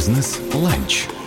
Бизнес-ланч.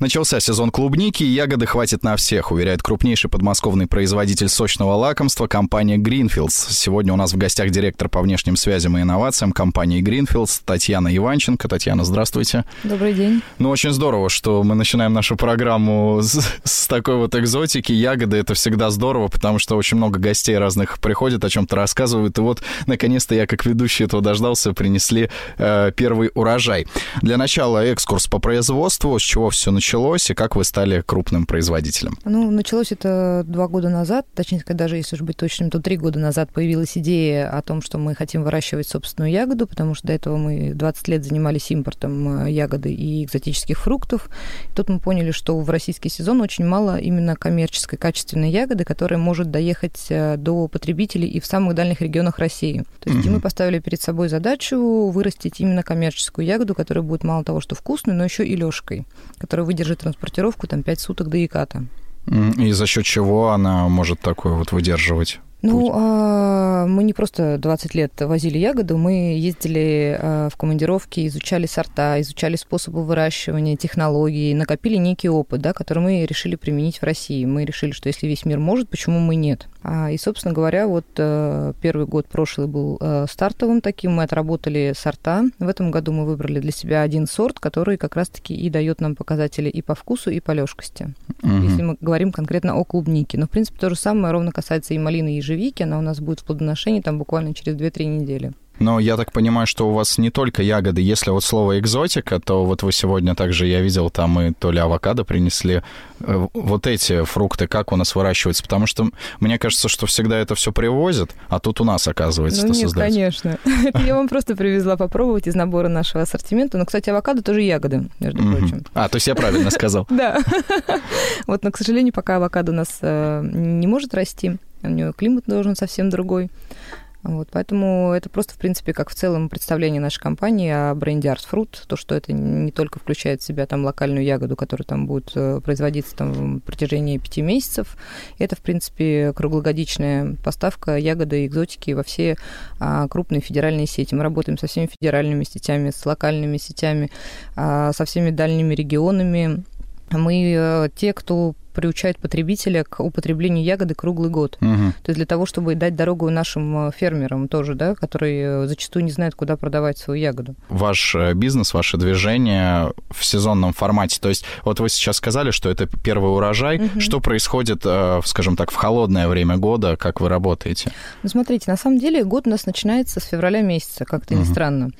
Начался сезон клубники, и ягоды хватит на всех, уверяет крупнейший подмосковный производитель сочного лакомства компания Greenfields. Сегодня у нас в гостях директор по внешним связям и инновациям компании Greenfields Татьяна Иванченко. Татьяна, здравствуйте. Добрый день. Ну, очень здорово, что мы начинаем нашу программу с, с такой вот экзотики. Ягоды — это всегда здорово, потому что очень много гостей разных приходят, о чем-то рассказывают. И вот, наконец-то, я как ведущий этого дождался, принесли э, первый урожай. Для начала экскурс по производству, с чего все началось началось и как вы стали крупным производителем? Ну, началось это два года назад, точнее сказать, даже если уж быть точным, то три года назад появилась идея о том, что мы хотим выращивать собственную ягоду, потому что до этого мы 20 лет занимались импортом э, ягоды и экзотических фруктов. И тут мы поняли, что в российский сезон очень мало именно коммерческой качественной ягоды, которая может доехать э, до потребителей и в самых дальних регионах России. То есть mm-hmm. мы поставили перед собой задачу вырастить именно коммерческую ягоду, которая будет мало того, что вкусной, но еще и лёжкой, которая выдержит транспортировку там 5 суток до Яката. И за счет чего она может такое вот выдерживать? Ну, а, мы не просто 20 лет возили ягоду, мы ездили а, в командировки, изучали сорта, изучали способы выращивания, технологии, накопили некий опыт, да, который мы решили применить в России. Мы решили, что если весь мир может, почему мы нет? А, и, собственно говоря, вот а, первый год прошлый был а, стартовым таким, мы отработали сорта. В этом году мы выбрали для себя один сорт, который как раз-таки и дает нам показатели и по вкусу, и по лёжкости. Угу. Если мы говорим конкретно о клубнике. Но, в принципе, то же самое ровно касается и малины, и ежевики, она у нас будет в плодоношении там буквально через 2-3 недели. Но я так понимаю, что у вас не только ягоды. Если вот слово экзотика, то вот вы сегодня также, я видел, там и то ли авокадо принесли. Э, вот эти фрукты как у нас выращиваются? Потому что мне кажется, что всегда это все привозят, а тут у нас, оказывается, ну, это нет, создать. конечно. Это я вам просто привезла попробовать из набора нашего ассортимента. Но, кстати, авокадо тоже ягоды, между прочим. А, то есть я правильно сказал. Да. Вот, но, к сожалению, пока авокадо у нас э, не может расти, у него климат должен совсем другой. Вот, поэтому это просто, в принципе, как в целом представление нашей компании о бренде Art Fruit, то, что это не только включает в себя там локальную ягоду, которая там будет э, производиться там в протяжении пяти месяцев, это, в принципе, круглогодичная поставка ягоды и экзотики во все а, крупные федеральные сети. Мы работаем со всеми федеральными сетями, с локальными сетями, а, со всеми дальними регионами. Мы э, те, кто приучает потребителя к употреблению ягоды круглый год. Угу. То есть для того, чтобы дать дорогу нашим э, фермерам тоже, да, которые э, зачастую не знают, куда продавать свою ягоду. Ваш э, бизнес, ваше движение в сезонном формате. То есть вот вы сейчас сказали, что это первый урожай. Угу. Что происходит, скажем так, в холодное время года, как вы работаете? Ну, смотрите, на самом деле год у нас начинается с февраля месяца, как-то угу. не странно.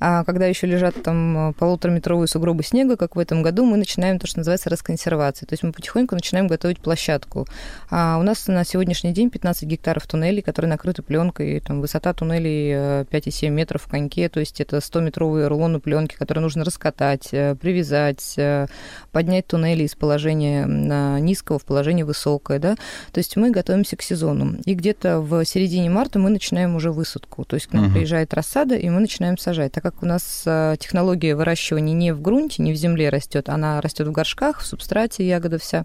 А когда еще лежат там полутораметровые сугробы снега, как в этом году, мы начинаем то, что называется расконсервация. То есть мы потихоньку начинаем готовить площадку. А у нас на сегодняшний день 15 гектаров туннелей, которые накрыты пленкой. Там высота туннелей 5,7 э, метров в коньке, то есть это 100-метровые рулоны пленки, которые нужно раскатать, э, привязать, э, поднять туннели из положения низкого в положение высокое. Да? То есть мы готовимся к сезону. И где-то в середине марта мы начинаем уже высадку. То есть к нам угу. приезжает рассада, и мы начинаем сажать. Так как у нас технология выращивания не в грунте, не в земле растет, она растет в горшках, в субстрате ягода вся.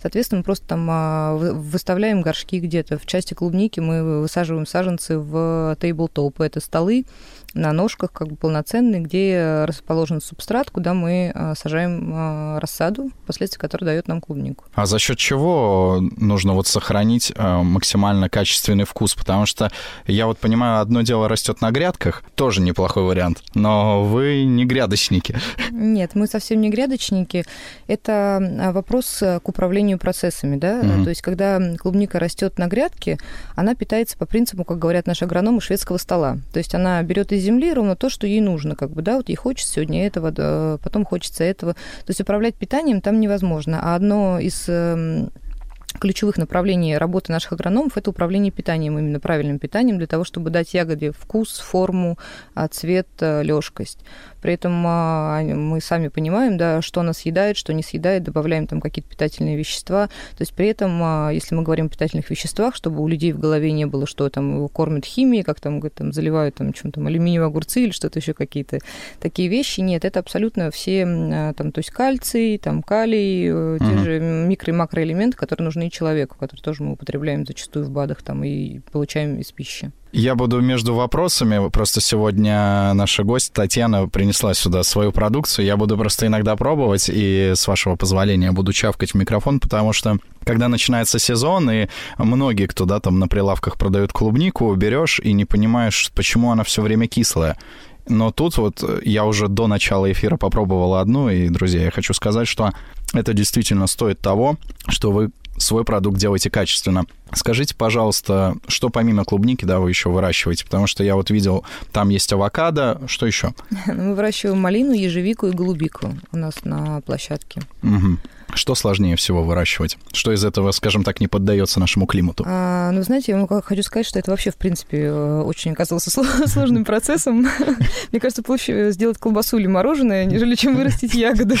Соответственно, мы просто там а, выставляем горшки где-то. В части клубники мы высаживаем саженцы в тейблтопы. Это столы, на ножках как бы полноценный, где расположен субстрат, куда мы а, сажаем а, рассаду, впоследствии которой дает нам клубнику. А за счет чего нужно вот сохранить максимально качественный вкус? Потому что я вот понимаю, одно дело растет на грядках, тоже неплохой вариант, но вы не грядочники. Нет, мы совсем не грядочники. Это вопрос к управлению процессами, да. Mm-hmm. То есть, когда клубника растет на грядке, она питается по принципу, как говорят наши агрономы, шведского стола. То есть она берет из земли ровно то, что ей нужно, как бы, да, вот ей хочется сегодня этого, да, потом хочется этого. То есть управлять питанием там невозможно. А одно из эм, ключевых направлений работы наших агрономов это управление питанием, именно правильным питанием, для того, чтобы дать ягоде вкус, форму, а, цвет, э, лёжкость. При этом а, мы сами понимаем, да, что она съедает, что не съедает, добавляем там какие-то питательные вещества. То есть при этом, а, если мы говорим о питательных веществах, чтобы у людей в голове не было, что там его кормят химией, как там, там заливают там чем то алюминиевые огурцы или что-то еще какие-то такие вещи. Нет, это абсолютно все, там, то есть кальций, там калий, mm-hmm. те же микро- и макроэлементы, которые нужны нужны человеку, который тоже мы употребляем зачастую в БАДах там и получаем из пищи. Я буду между вопросами. Просто сегодня наша гость Татьяна принесла сюда свою продукцию. Я буду просто иногда пробовать и, с вашего позволения, буду чавкать в микрофон, потому что когда начинается сезон, и многие, кто да, там на прилавках продают клубнику, берешь и не понимаешь, почему она все время кислая. Но тут вот я уже до начала эфира попробовал одну, и, друзья, я хочу сказать, что это действительно стоит того, что вы свой продукт делаете качественно. Скажите, пожалуйста, что помимо клубники, да, вы еще выращиваете? Потому что я вот видел, там есть авокадо, что еще? Мы выращиваем малину, ежевику и голубику у нас на площадке. Угу. Что сложнее всего выращивать? Что из этого, скажем так, не поддается нашему климату? А, ну, знаете, я хочу сказать, что это вообще, в принципе, э, очень оказался сложным процессом. Мне кажется, проще сделать колбасу или мороженое, нежели чем вырастить ягоды.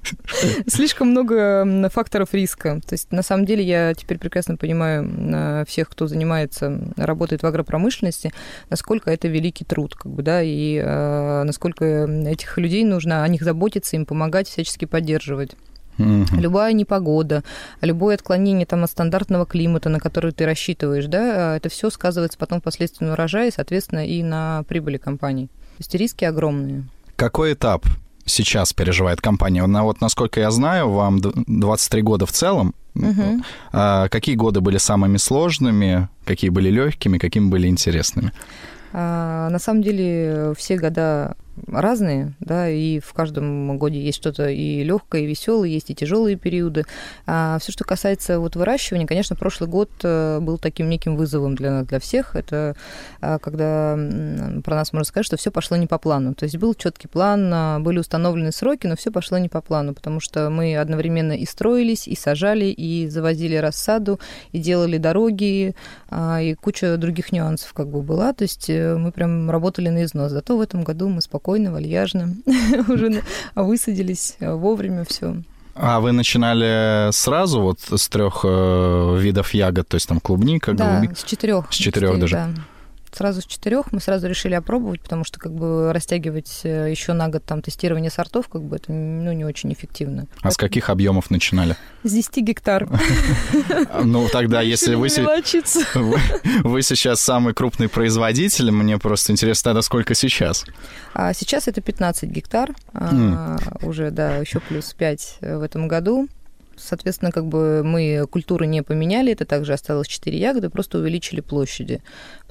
Слишком много факторов риска. То есть, на самом деле, я теперь прекрасно понимаю всех, кто занимается, работает в агропромышленности, насколько это великий труд, как бы, да, и э, насколько этих людей нужно о них заботиться, им помогать, всячески поддерживать. Угу. Любая непогода, любое отклонение там, от стандартного климата, на который ты рассчитываешь, да, это все сказывается потом впоследствии на урожае, соответственно, и на прибыли компании. То есть риски огромные. Какой этап сейчас переживает компания? На, вот, насколько я знаю, вам 23 года в целом. Угу. А какие годы были самыми сложными, какие были легкими, какими были интересными? А, на самом деле все года разные, да, и в каждом годе есть что-то и легкое, и веселое, есть и тяжелые периоды. А все, что касается вот выращивания, конечно, прошлый год э, был таким неким вызовом для нас, для всех. Это а, когда про нас можно сказать, что все пошло не по плану. То есть был четкий план, а, были установлены сроки, но все пошло не по плану, потому что мы одновременно и строились, и сажали, и завозили рассаду, и делали дороги, а, и куча других нюансов как бы была. То есть э, мы прям работали на износ. Зато в этом году мы спокойно спокойно, вальяжно, уже высадились э, вовремя все. А вы начинали сразу вот с трех э, видов ягод, то есть там клубника, да, голубика? с четырех. С четырех даже. Да сразу с четырех мы сразу решили опробовать, потому что как бы растягивать э, еще на год там тестирование сортов, как бы это ну, не очень эффективно. А с каких объемов начинали? С 10 гектар. Ну, тогда, если вы, вы сейчас самый крупный производитель, мне просто интересно, тогда сколько сейчас? А сейчас это 15 гектар, mm. уже, да, еще плюс 5 в этом году. Соответственно, как бы мы культуры не поменяли, это также осталось 4 ягоды, просто увеличили площади,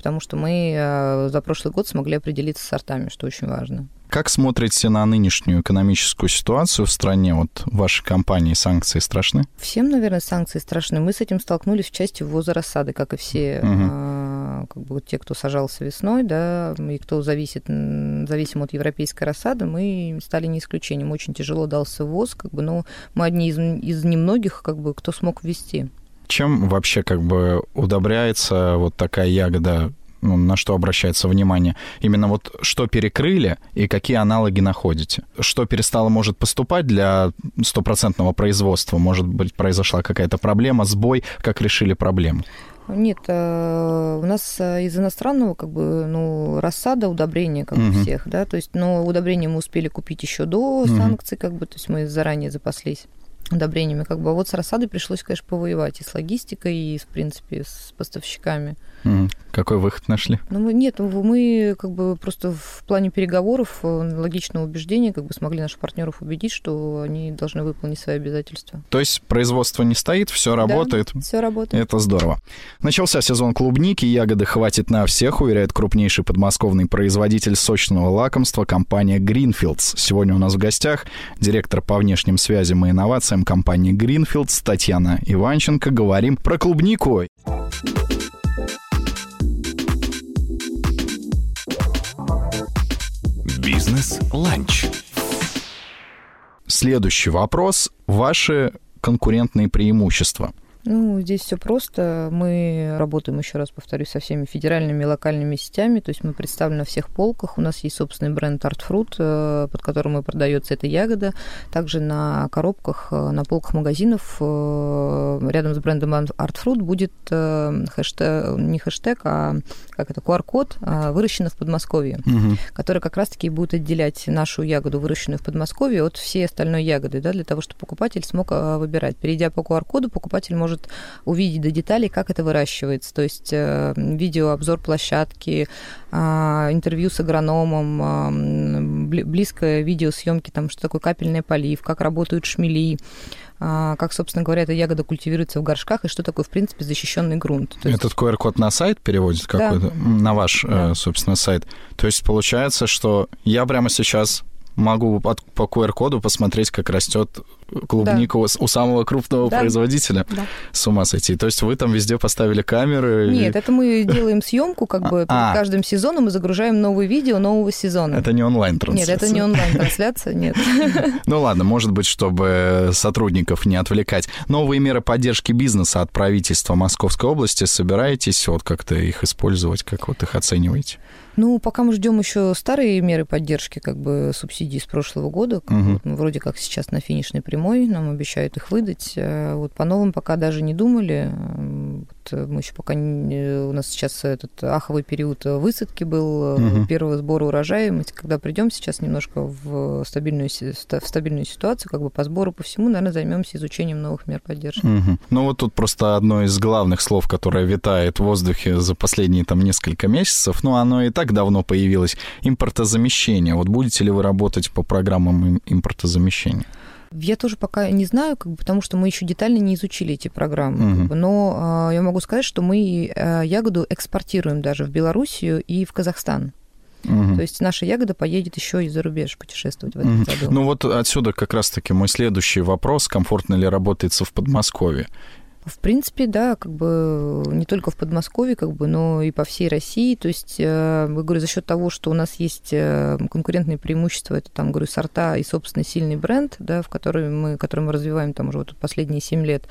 потому что мы э, за прошлый год смогли определиться с сортами, что очень важно. Как смотрите на нынешнюю экономическую ситуацию в стране? Вот вашей компании санкции страшны? Всем, наверное, санкции страшны. Мы с этим столкнулись в части ввоза рассады, как и все угу. как бы те, кто сажался весной, да, и кто зависит, зависим от европейской рассады, мы стали не исключением. Очень тяжело дался ввоз, как бы, но мы одни из, из немногих, как бы, кто смог ввести. Чем вообще как бы удобряется вот такая ягода ну, на что обращается внимание? Именно вот что перекрыли и какие аналоги находите? Что перестало, может, поступать для стопроцентного производства? Может быть, произошла какая-то проблема, сбой? Как решили проблему? Нет, э, у нас э, из иностранного как бы ну рассада удобрения как угу. у всех, да, то есть, но удобрения мы успели купить еще до угу. санкций, как бы, то есть мы заранее запаслись удобрениями, как бы, а вот с рассадой пришлось, конечно, повоевать и с логистикой, и, в принципе, с поставщиками. Какой выход нашли? Ну, мы, нет, мы как бы просто в плане переговоров, э, логичного убеждения, как бы смогли наших партнеров убедить, что они должны выполнить свои обязательства. То есть производство не стоит, все работает? Да, все работает. Это здорово. Начался сезон клубники, ягоды хватит на всех, уверяет крупнейший подмосковный производитель сочного лакомства компания Greenfields. Сегодня у нас в гостях директор по внешним связям и инновациям компании Greenfields Татьяна Иванченко. Говорим про клубнику. Бизнес-ланч. Следующий вопрос. Ваши конкурентные преимущества – ну, здесь все просто. Мы работаем, еще раз повторюсь, со всеми федеральными и локальными сетями. То есть мы представлены на всех полках. У нас есть собственный бренд Art Fruit, э, под которым и продается эта ягода. Также на коробках, э, на полках магазинов э, рядом с брендом Art Fruit будет хэштег, не хэштег, а как это, QR-код «Выращено в Подмосковье», угу. который как раз-таки будет отделять нашу ягоду, выращенную в Подмосковье, от всей остальной ягоды, да, для того, чтобы покупатель смог выбирать. Перейдя по QR-коду, покупатель может может увидеть до деталей, как это выращивается. То есть э, видеообзор площадки, а, интервью с агрономом, а, близкое видеосъемки, там, что такое капельный полив, как работают шмели, а, как, собственно говоря, эта ягода культивируется в горшках и что такое, в принципе, защищенный грунт. То есть... Этот QR-код на сайт переводит какой-то, да. на ваш, да. собственно, сайт. То есть получается, что я прямо сейчас могу по QR-коду посмотреть, как растет клубника да. у самого крупного да. производителя. Да. С ума сойти. То есть вы там везде поставили камеры? Нет, и... это мы делаем съемку, как бы а. каждым сезоном мы загружаем новые видео нового сезона. Это не онлайн-трансляция? Нет, это не онлайн-трансляция, нет. Ну ладно, может быть, чтобы сотрудников не отвлекать. Новые меры поддержки бизнеса от правительства Московской области собираетесь вот как-то их использовать, как вот их оцениваете? Ну, пока мы ждем еще старые меры поддержки, как бы субсидий с прошлого года. Как угу. вот мы вроде как сейчас на финишной прямой, нам обещают их выдать. Э, вот по новым пока даже не думали. Вот мы еще пока не, у нас сейчас этот аховый период высадки был угу. первого сбора урожая. Мы когда придем сейчас немножко в стабильную, в стабильную ситуацию, как бы по сбору по всему, наверное, займемся изучением новых мер поддержки. Угу. Ну вот тут просто одно из главных слов, которое витает в воздухе за последние там несколько месяцев, ну оно и так давно появилось, импортозамещение. Вот будете ли вы работать по программам импортозамещения? Я тоже пока не знаю, как бы, потому что мы еще детально не изучили эти программы. Угу. Как бы, но э, я могу сказать, что мы э, ягоду экспортируем даже в Белоруссию и в Казахстан. Угу. То есть наша ягода поедет еще и за рубеж путешествовать в этом угу. году. Ну вот отсюда как раз-таки мой следующий вопрос, комфортно ли работается в Подмосковье. В принципе, да, как бы не только в Подмосковье, как бы, но и по всей России. То есть, я э, говорю, за счет того, что у нас есть э, конкурентные преимущества, это там, говорю, сорта и собственный сильный бренд, да, в который мы, который мы развиваем там уже вот последние 7 лет,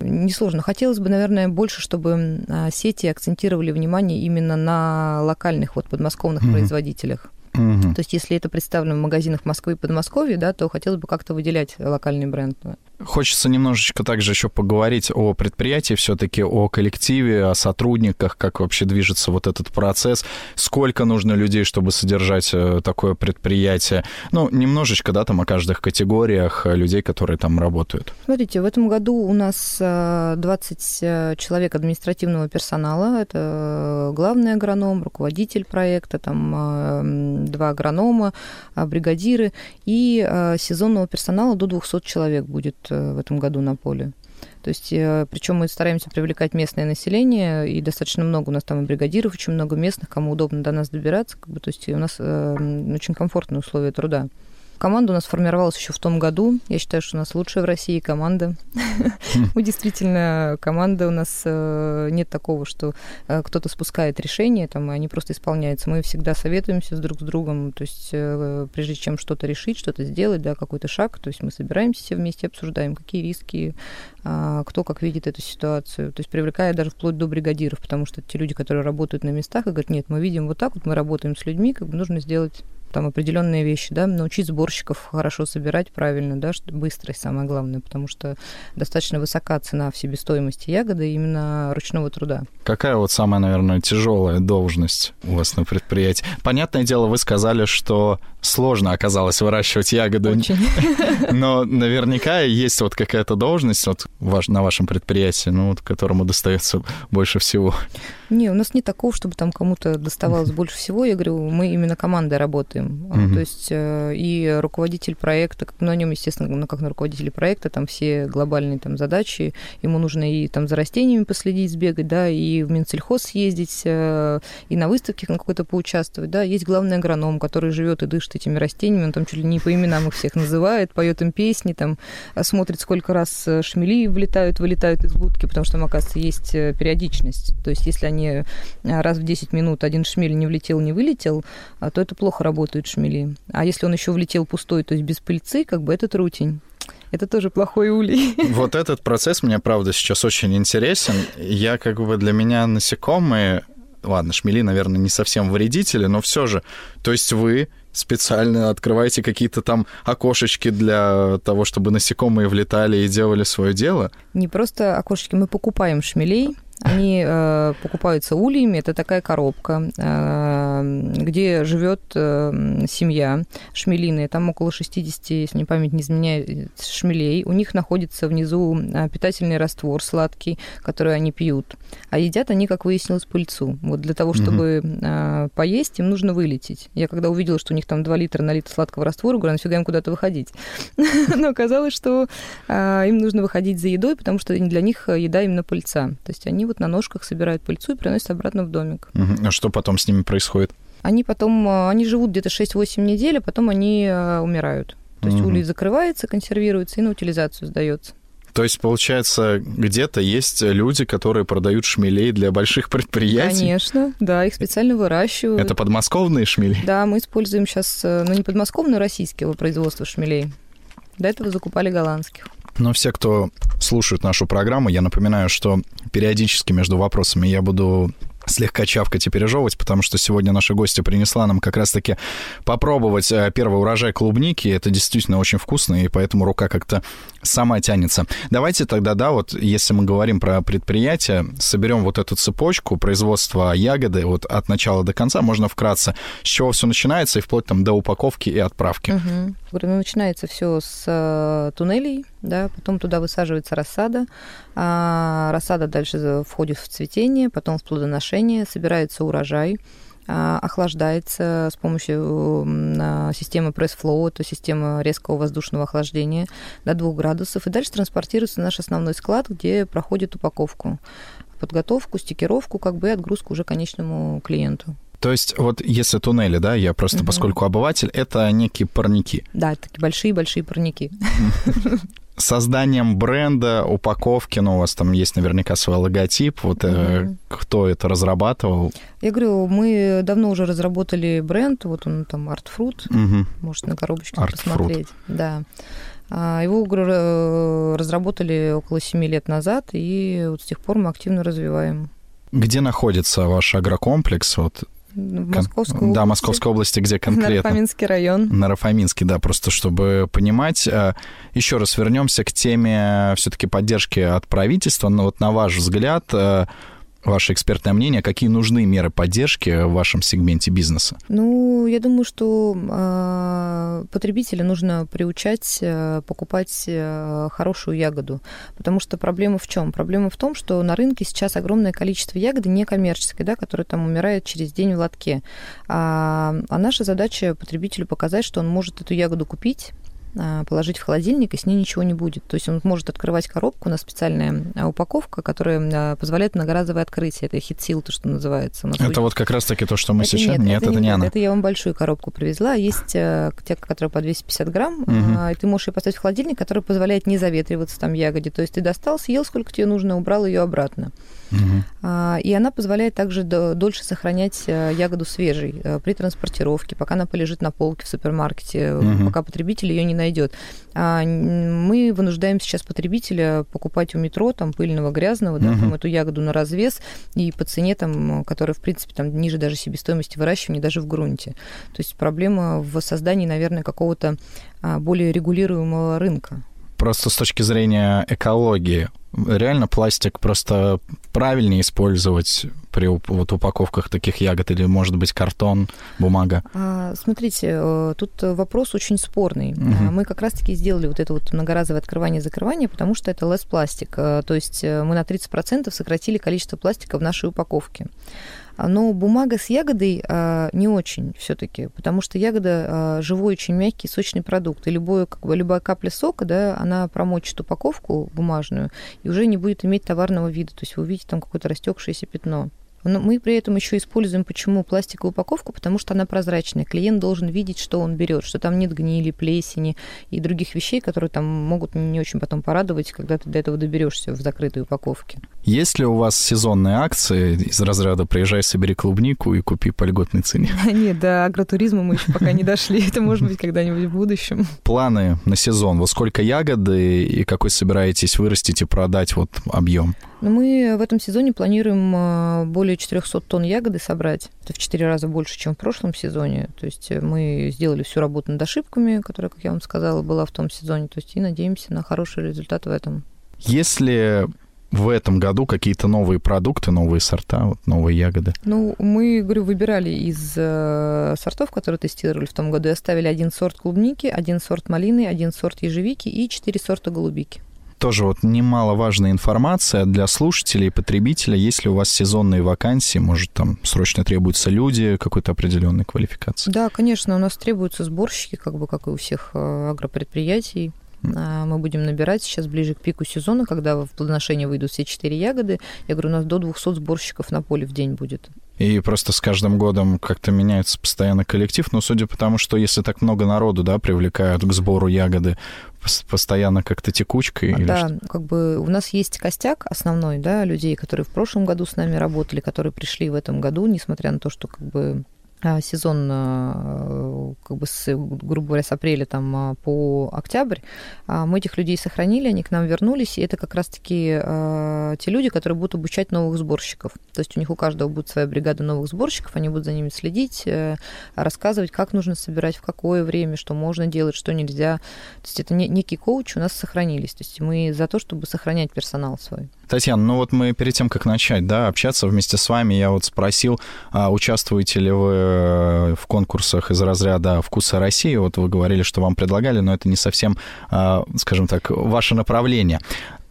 Несложно. Хотелось бы, наверное, больше, чтобы а, сети акцентировали внимание именно на локальных вот подмосковных mm-hmm. производителях. Угу. То есть, если это представлено в магазинах Москвы и Подмосковья, да, то хотелось бы как-то выделять локальный бренд. Хочется немножечко также еще поговорить о предприятии, все-таки о коллективе, о сотрудниках, как вообще движется вот этот процесс, сколько нужно людей, чтобы содержать э, такое предприятие. Ну, немножечко, да, там о каждых категориях э, людей, которые там работают. Смотрите, в этом году у нас 20 э, человек административного персонала. Это главный агроном, руководитель проекта, там два агронома, бригадиры и сезонного персонала до 200 человек будет в этом году на поле. То есть, э, причем мы стараемся привлекать местное население, и достаточно много у нас там и бригадиров, очень много местных, кому удобно до нас добираться, как бы, то есть у нас э, очень комфортные условия труда. Команда у нас формировалась еще в том году. Я считаю, что у нас лучшая в России команда. Мы действительно команда. У нас э, нет такого, что э, кто-то спускает решение, там, они просто исполняются. Мы всегда советуемся друг с другом. То есть э, прежде чем что-то решить, что-то сделать, да, какой-то шаг, то есть мы собираемся все вместе, обсуждаем, какие риски, а, кто как видит эту ситуацию. То есть привлекая даже вплоть до бригадиров, потому что те люди, которые работают на местах, и говорят, нет, мы видим вот так вот, мы работаем с людьми, как бы нужно сделать там определенные вещи, да, научить сборщиков хорошо собирать правильно, да, что быстрость самое главное, потому что достаточно высока цена в себестоимости ягоды именно ручного труда. Какая вот самая, наверное, тяжелая должность у вас на предприятии? Понятное дело, вы сказали, что сложно оказалось выращивать ягоду. Очень. Но наверняка есть вот какая-то должность вот ваш, на вашем предприятии, ну, вот, которому достается больше всего. Не, у нас нет такого, чтобы там кому-то доставалось больше всего. Я говорю, мы именно командой работаем. Угу. То есть э, и руководитель проекта, на нем, естественно, ну, как на руководителе проекта, там все глобальные там задачи. Ему нужно и там за растениями последить, сбегать, да, и в Минсельхоз съездить, э, и на выставке на какой-то поучаствовать, да. Есть главный агроном, который живет и дышит этими растениями, он там чуть ли не по именам их всех называет, поет им песни, там смотрит, сколько раз шмели влетают, вылетают из будки, потому что там, оказывается, есть периодичность. То есть если они э, раз в 10 минут один шмель не влетел, не вылетел, а, то это плохо работают шмели. А если он еще влетел пустой, то есть без пыльцы, как бы это трутень. Это тоже плохой улей. Вот этот процесс мне, правда, сейчас очень интересен. Я как бы для меня насекомые ладно, шмели, наверное, не совсем вредители, но все же, то есть вы специально открываете какие-то там окошечки для того, чтобы насекомые влетали и делали свое дело? Не просто окошечки, мы покупаем шмелей, они э, покупаются ульями, это такая коробка. Э, где живет семья шмелиная, там около 60, если не память не изменяет, шмелей. У них находится внизу питательный раствор сладкий, который они пьют. А едят они, как выяснилось, пыльцу. Вот для того, чтобы угу. поесть, им нужно вылететь. Я когда увидела, что у них там 2 литра налито сладкого раствора, говорю, нафига им куда-то выходить? Но оказалось, что им нужно выходить за едой, потому что для них еда именно пыльца. То есть они вот на ножках собирают пыльцу и приносят обратно в домик. А что потом с ними происходит? Они потом, они живут где-то 6-8 недель, а потом они умирают. То есть угу. улей закрывается, консервируется и на утилизацию сдается. То есть, получается, где-то есть люди, которые продают шмелей для больших предприятий? Конечно, да, их специально выращивают. Это подмосковные шмели? Да, мы используем сейчас, ну, не подмосковные, российского производства шмелей. До этого закупали голландских. Но все, кто слушает нашу программу, я напоминаю, что периодически между вопросами я буду слегка чавкать и пережевывать, потому что сегодня наша гостья принесла нам как раз-таки попробовать э, первый урожай клубники. Это действительно очень вкусно, и поэтому рука как-то сама тянется. Давайте тогда, да, вот если мы говорим про предприятие, соберем вот эту цепочку производства ягоды вот от начала до конца, можно вкратце, с чего все начинается и вплоть там до упаковки и отправки. Угу. Начинается все с э, туннелей, да, потом туда высаживается рассада, а рассада дальше входит в цветение, потом в плодоношение, собирается урожай, охлаждается с помощью системы пресс-флоу, это система резкого воздушного охлаждения до 2 градусов, и дальше транспортируется наш основной склад, где проходит упаковку, подготовку, стикировку, как бы и отгрузку уже конечному клиенту. То есть вот если туннели, да, я просто, угу. поскольку обыватель, это некие парники. Да, такие большие-большие парники. Созданием бренда, упаковки, ну, у вас там есть наверняка свой логотип, вот угу. кто это разрабатывал? Я говорю, мы давно уже разработали бренд, вот он там Art Fruit, угу. можете на коробочке Art посмотреть. Fruit. Да. А, его э, разработали около 7 лет назад, и вот с тех пор мы активно развиваем. Где находится ваш агрокомплекс? Вот в Московской области. Да, Московской области, где конкретно? Нарафаминский район. Нарафаминский, да, просто чтобы понимать. Э, Еще раз вернемся к теме все-таки поддержки от правительства. Но вот на ваш взгляд, э, ваше экспертное мнение, какие нужны меры поддержки в вашем сегменте бизнеса? Ну, я думаю, что э, потребителя нужно приучать э, покупать э, хорошую ягоду, потому что проблема в чем? Проблема в том, что на рынке сейчас огромное количество ягоды некоммерческой, да, которая там умирает через день в лотке. А, а наша задача потребителю показать, что он может эту ягоду купить положить в холодильник, и с ней ничего не будет. То есть он может открывать коробку, у нас специальная а, упаковка, которая а, позволяет многоразовое открытие. Это хит-сил, то, что называется. Это будет... вот как раз-таки то, что мы это сейчас... Нет, нет это, это не она. Это я вам большую коробку привезла. Есть те, которая по 250 грамм, угу. и ты можешь ее поставить в холодильник, который позволяет не заветриваться там ягоде. То есть ты достал, съел, сколько тебе нужно, убрал ее обратно. Угу. И она позволяет также дольше сохранять ягоду свежей при транспортировке, пока она полежит на полке в супермаркете, угу. пока потребитель ее не найдет. А мы вынуждаем сейчас потребителя покупать у метро там пыльного, грязного, да, угу. там, эту ягоду на развес и по цене, там, которая, в принципе, там, ниже даже себестоимости выращивания, даже в грунте. То есть проблема в создании, наверное, какого-то а, более регулируемого рынка. Просто с точки зрения экологии, реально пластик просто правильнее использовать при вот упаковках таких ягод или, может быть, картон, бумага? А, смотрите, э, тут вопрос очень спорный. Угу. Мы как раз-таки сделали вот это вот многоразовое открывание-закрывание, потому что это less пластик. Э, то есть мы на 30% сократили количество пластика в нашей упаковке. Но бумага с ягодой а, не очень все-таки, потому что ягода а, живой, очень мягкий, сочный продукт. И любое, как бы, любая капля сока, да, она промочит упаковку бумажную и уже не будет иметь товарного вида. То есть вы увидите там какое-то растекшееся пятно. Но мы при этом еще используем почему пластиковую упаковку, потому что она прозрачная. Клиент должен видеть, что он берет, что там нет гнили, плесени и других вещей, которые там могут не очень потом порадовать, когда ты до этого доберешься в закрытой упаковке. Есть ли у вас сезонные акции из разряда «приезжай, собери клубнику и купи по льготной цене»? Нет, до агротуризма мы еще пока не дошли. Это может быть когда-нибудь в будущем. Планы на сезон. Вот сколько ягоды и какой собираетесь вырастить и продать вот объем? Ну, мы в этом сезоне планируем а, более 400 тонн ягоды собрать. Это в 4 раза больше, чем в прошлом сезоне. То есть э, мы сделали всю работу над ошибками, которая, как я вам сказала, была в том сезоне. То есть и надеемся на хороший результат в этом. Если в этом году какие-то новые продукты, новые сорта, вот, новые ягоды? Ну, мы, говорю, выбирали из э, сортов, которые тестировали в том году, и оставили один сорт клубники, один сорт малины, один сорт ежевики и четыре сорта голубики тоже вот немаловажная информация для слушателей и потребителя. Если у вас сезонные вакансии, может, там срочно требуются люди какой-то определенной квалификации? Да, конечно, у нас требуются сборщики, как бы как и у всех э, агропредприятий. А, мы будем набирать сейчас ближе к пику сезона, когда в плодоношение выйдут все четыре ягоды. Я говорю, у нас до 200 сборщиков на поле в день будет. И просто с каждым годом как-то меняется постоянно коллектив. Но судя по тому, что если так много народу, да, привлекают к сбору ягоды, постоянно как-то текучкой? Да, или как бы у нас есть костяк основной, да, людей, которые в прошлом году с нами работали, которые пришли в этом году, несмотря на то, что как бы сезон, э, как бы с, грубо говоря, с апреля там а, по октябрь, а, мы этих людей сохранили, они к нам вернулись, и это как раз-таки те люди, которые будут обучать новых сборщиков. То есть у них у каждого будет своя бригада новых сборщиков, они будут за ними следить, э, рассказывать, как нужно собирать, в какое время, что можно делать, что нельзя. То есть это некий коуч у нас сохранились. То есть мы за то, чтобы сохранять персонал свой. Татьяна, ну вот мы перед тем, как начать, да, общаться вместе с вами, я вот спросил, а участвуете ли вы э, в конкурсах из разряда «Вкуса России»? Вот вы говорили, что вам предлагали, но это не совсем, а, скажем так, ваше направление.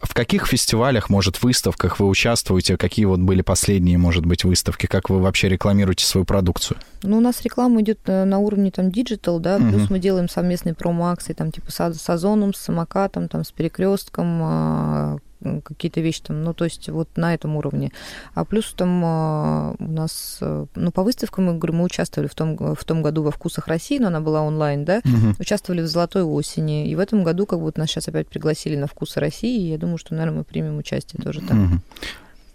В каких фестивалях, может, выставках вы участвуете? Какие вот были последние, может быть, выставки? Как вы вообще рекламируете свою продукцию? Ну, у нас реклама идет э, на уровне там digital, да, плюс угу. мы делаем совместные промо-акции, там, типа с Озоном, с самокатом, там, с перекрестком, а, какие-то вещи там, ну, то есть вот на этом уровне. А плюс там а, у нас, э, ну, по выставкам, мы, говорю, мы участвовали в том, в том году во «Вкусах России», но она была онлайн, да, угу. участвовали в «Золотой осени», и в этом году как будто нас сейчас опять пригласили на «Вкусы России», и я думаю, что, наверное, мы примем участие тоже там. Угу.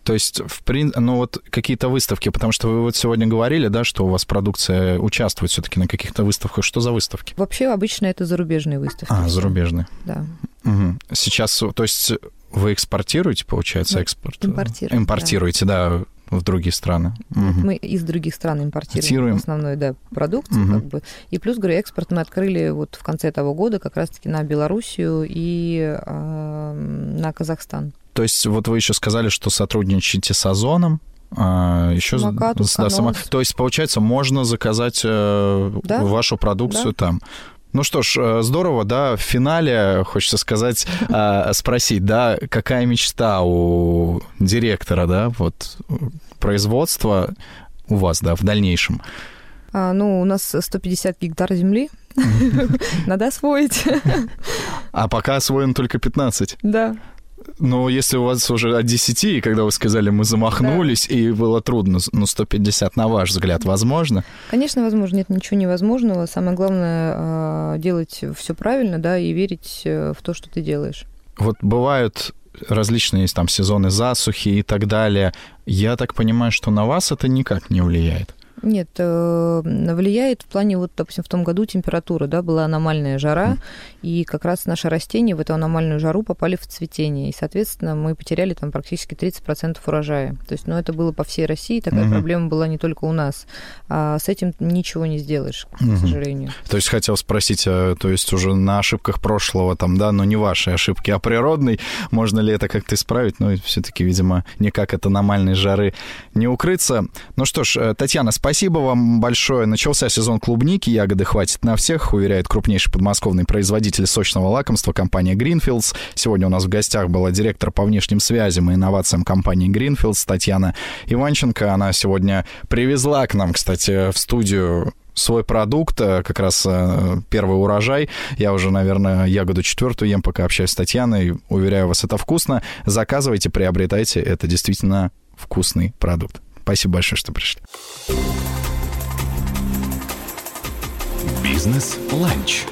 То есть, в прин... ну вот какие-то выставки, потому что вы вот сегодня говорили, да, что у вас продукция участвует все-таки на каких-то выставках. Что за выставки? Вообще обычно это зарубежные выставки. А, зарубежные. Да. Угу. Сейчас, то есть вы экспортируете, получается, экспорт? Импортируем. Импортируете, да. да в другие страны. Угу. Мы из других стран импортируем основной да, продукцию, угу. как бы. И плюс, говорю, экспорт мы открыли вот в конце того года как раз-таки на Белоруссию и э, на Казахстан. То есть вот вы еще сказали, что сотрудничаете с Озоном, а, еще Самокату, да, сама... То есть, получается, можно заказать э, да? вашу продукцию да. там. Ну что ж, э, здорово, да, в финале хочется сказать, э, спросить, да, какая мечта у директора, да, вот производства у вас, да, в дальнейшем? А, ну, у нас 150 гектар земли, надо освоить. А пока освоено только 15? Да. Но если у вас уже от 10, и когда вы сказали, мы замахнулись, да. и было трудно, ну, 150, на ваш взгляд, возможно? Конечно, возможно. Нет ничего невозможного. Самое главное а, делать все правильно, да, и верить э, в то, что ты делаешь. Вот бывают различные там сезоны засухи и так далее. Я так понимаю, что на вас это никак не влияет. Нет, э, влияет в плане, вот, допустим, в том году температура, да, была аномальная жара, mm. и как раз наши растения в эту аномальную жару попали в цветение, и, соответственно, мы потеряли там практически 30% урожая. То есть, ну, это было по всей России, такая mm-hmm. проблема была не только у нас. А с этим ничего не сделаешь, к mm-hmm. сожалению. То есть, хотел спросить, а, то есть уже на ошибках прошлого там, да, но не ваши ошибки, а природной, можно ли это как-то исправить? Ну, все-таки, видимо, никак от аномальной жары не укрыться. Ну что ж, э, Татьяна, спасибо Спасибо вам большое. Начался сезон клубники, ягоды хватит на всех, уверяет крупнейший подмосковный производитель сочного лакомства компания Greenfields. Сегодня у нас в гостях была директор по внешним связям и инновациям компании Greenfields Татьяна Иванченко. Она сегодня привезла к нам, кстати, в студию свой продукт, э, как раз э, первый урожай. Я уже, наверное, ягоду четвертую ем, пока общаюсь с Татьяной. Уверяю вас, это вкусно. Заказывайте, приобретайте. Это действительно вкусный продукт. Спасибо большое, что пришли. Бизнес-ланч.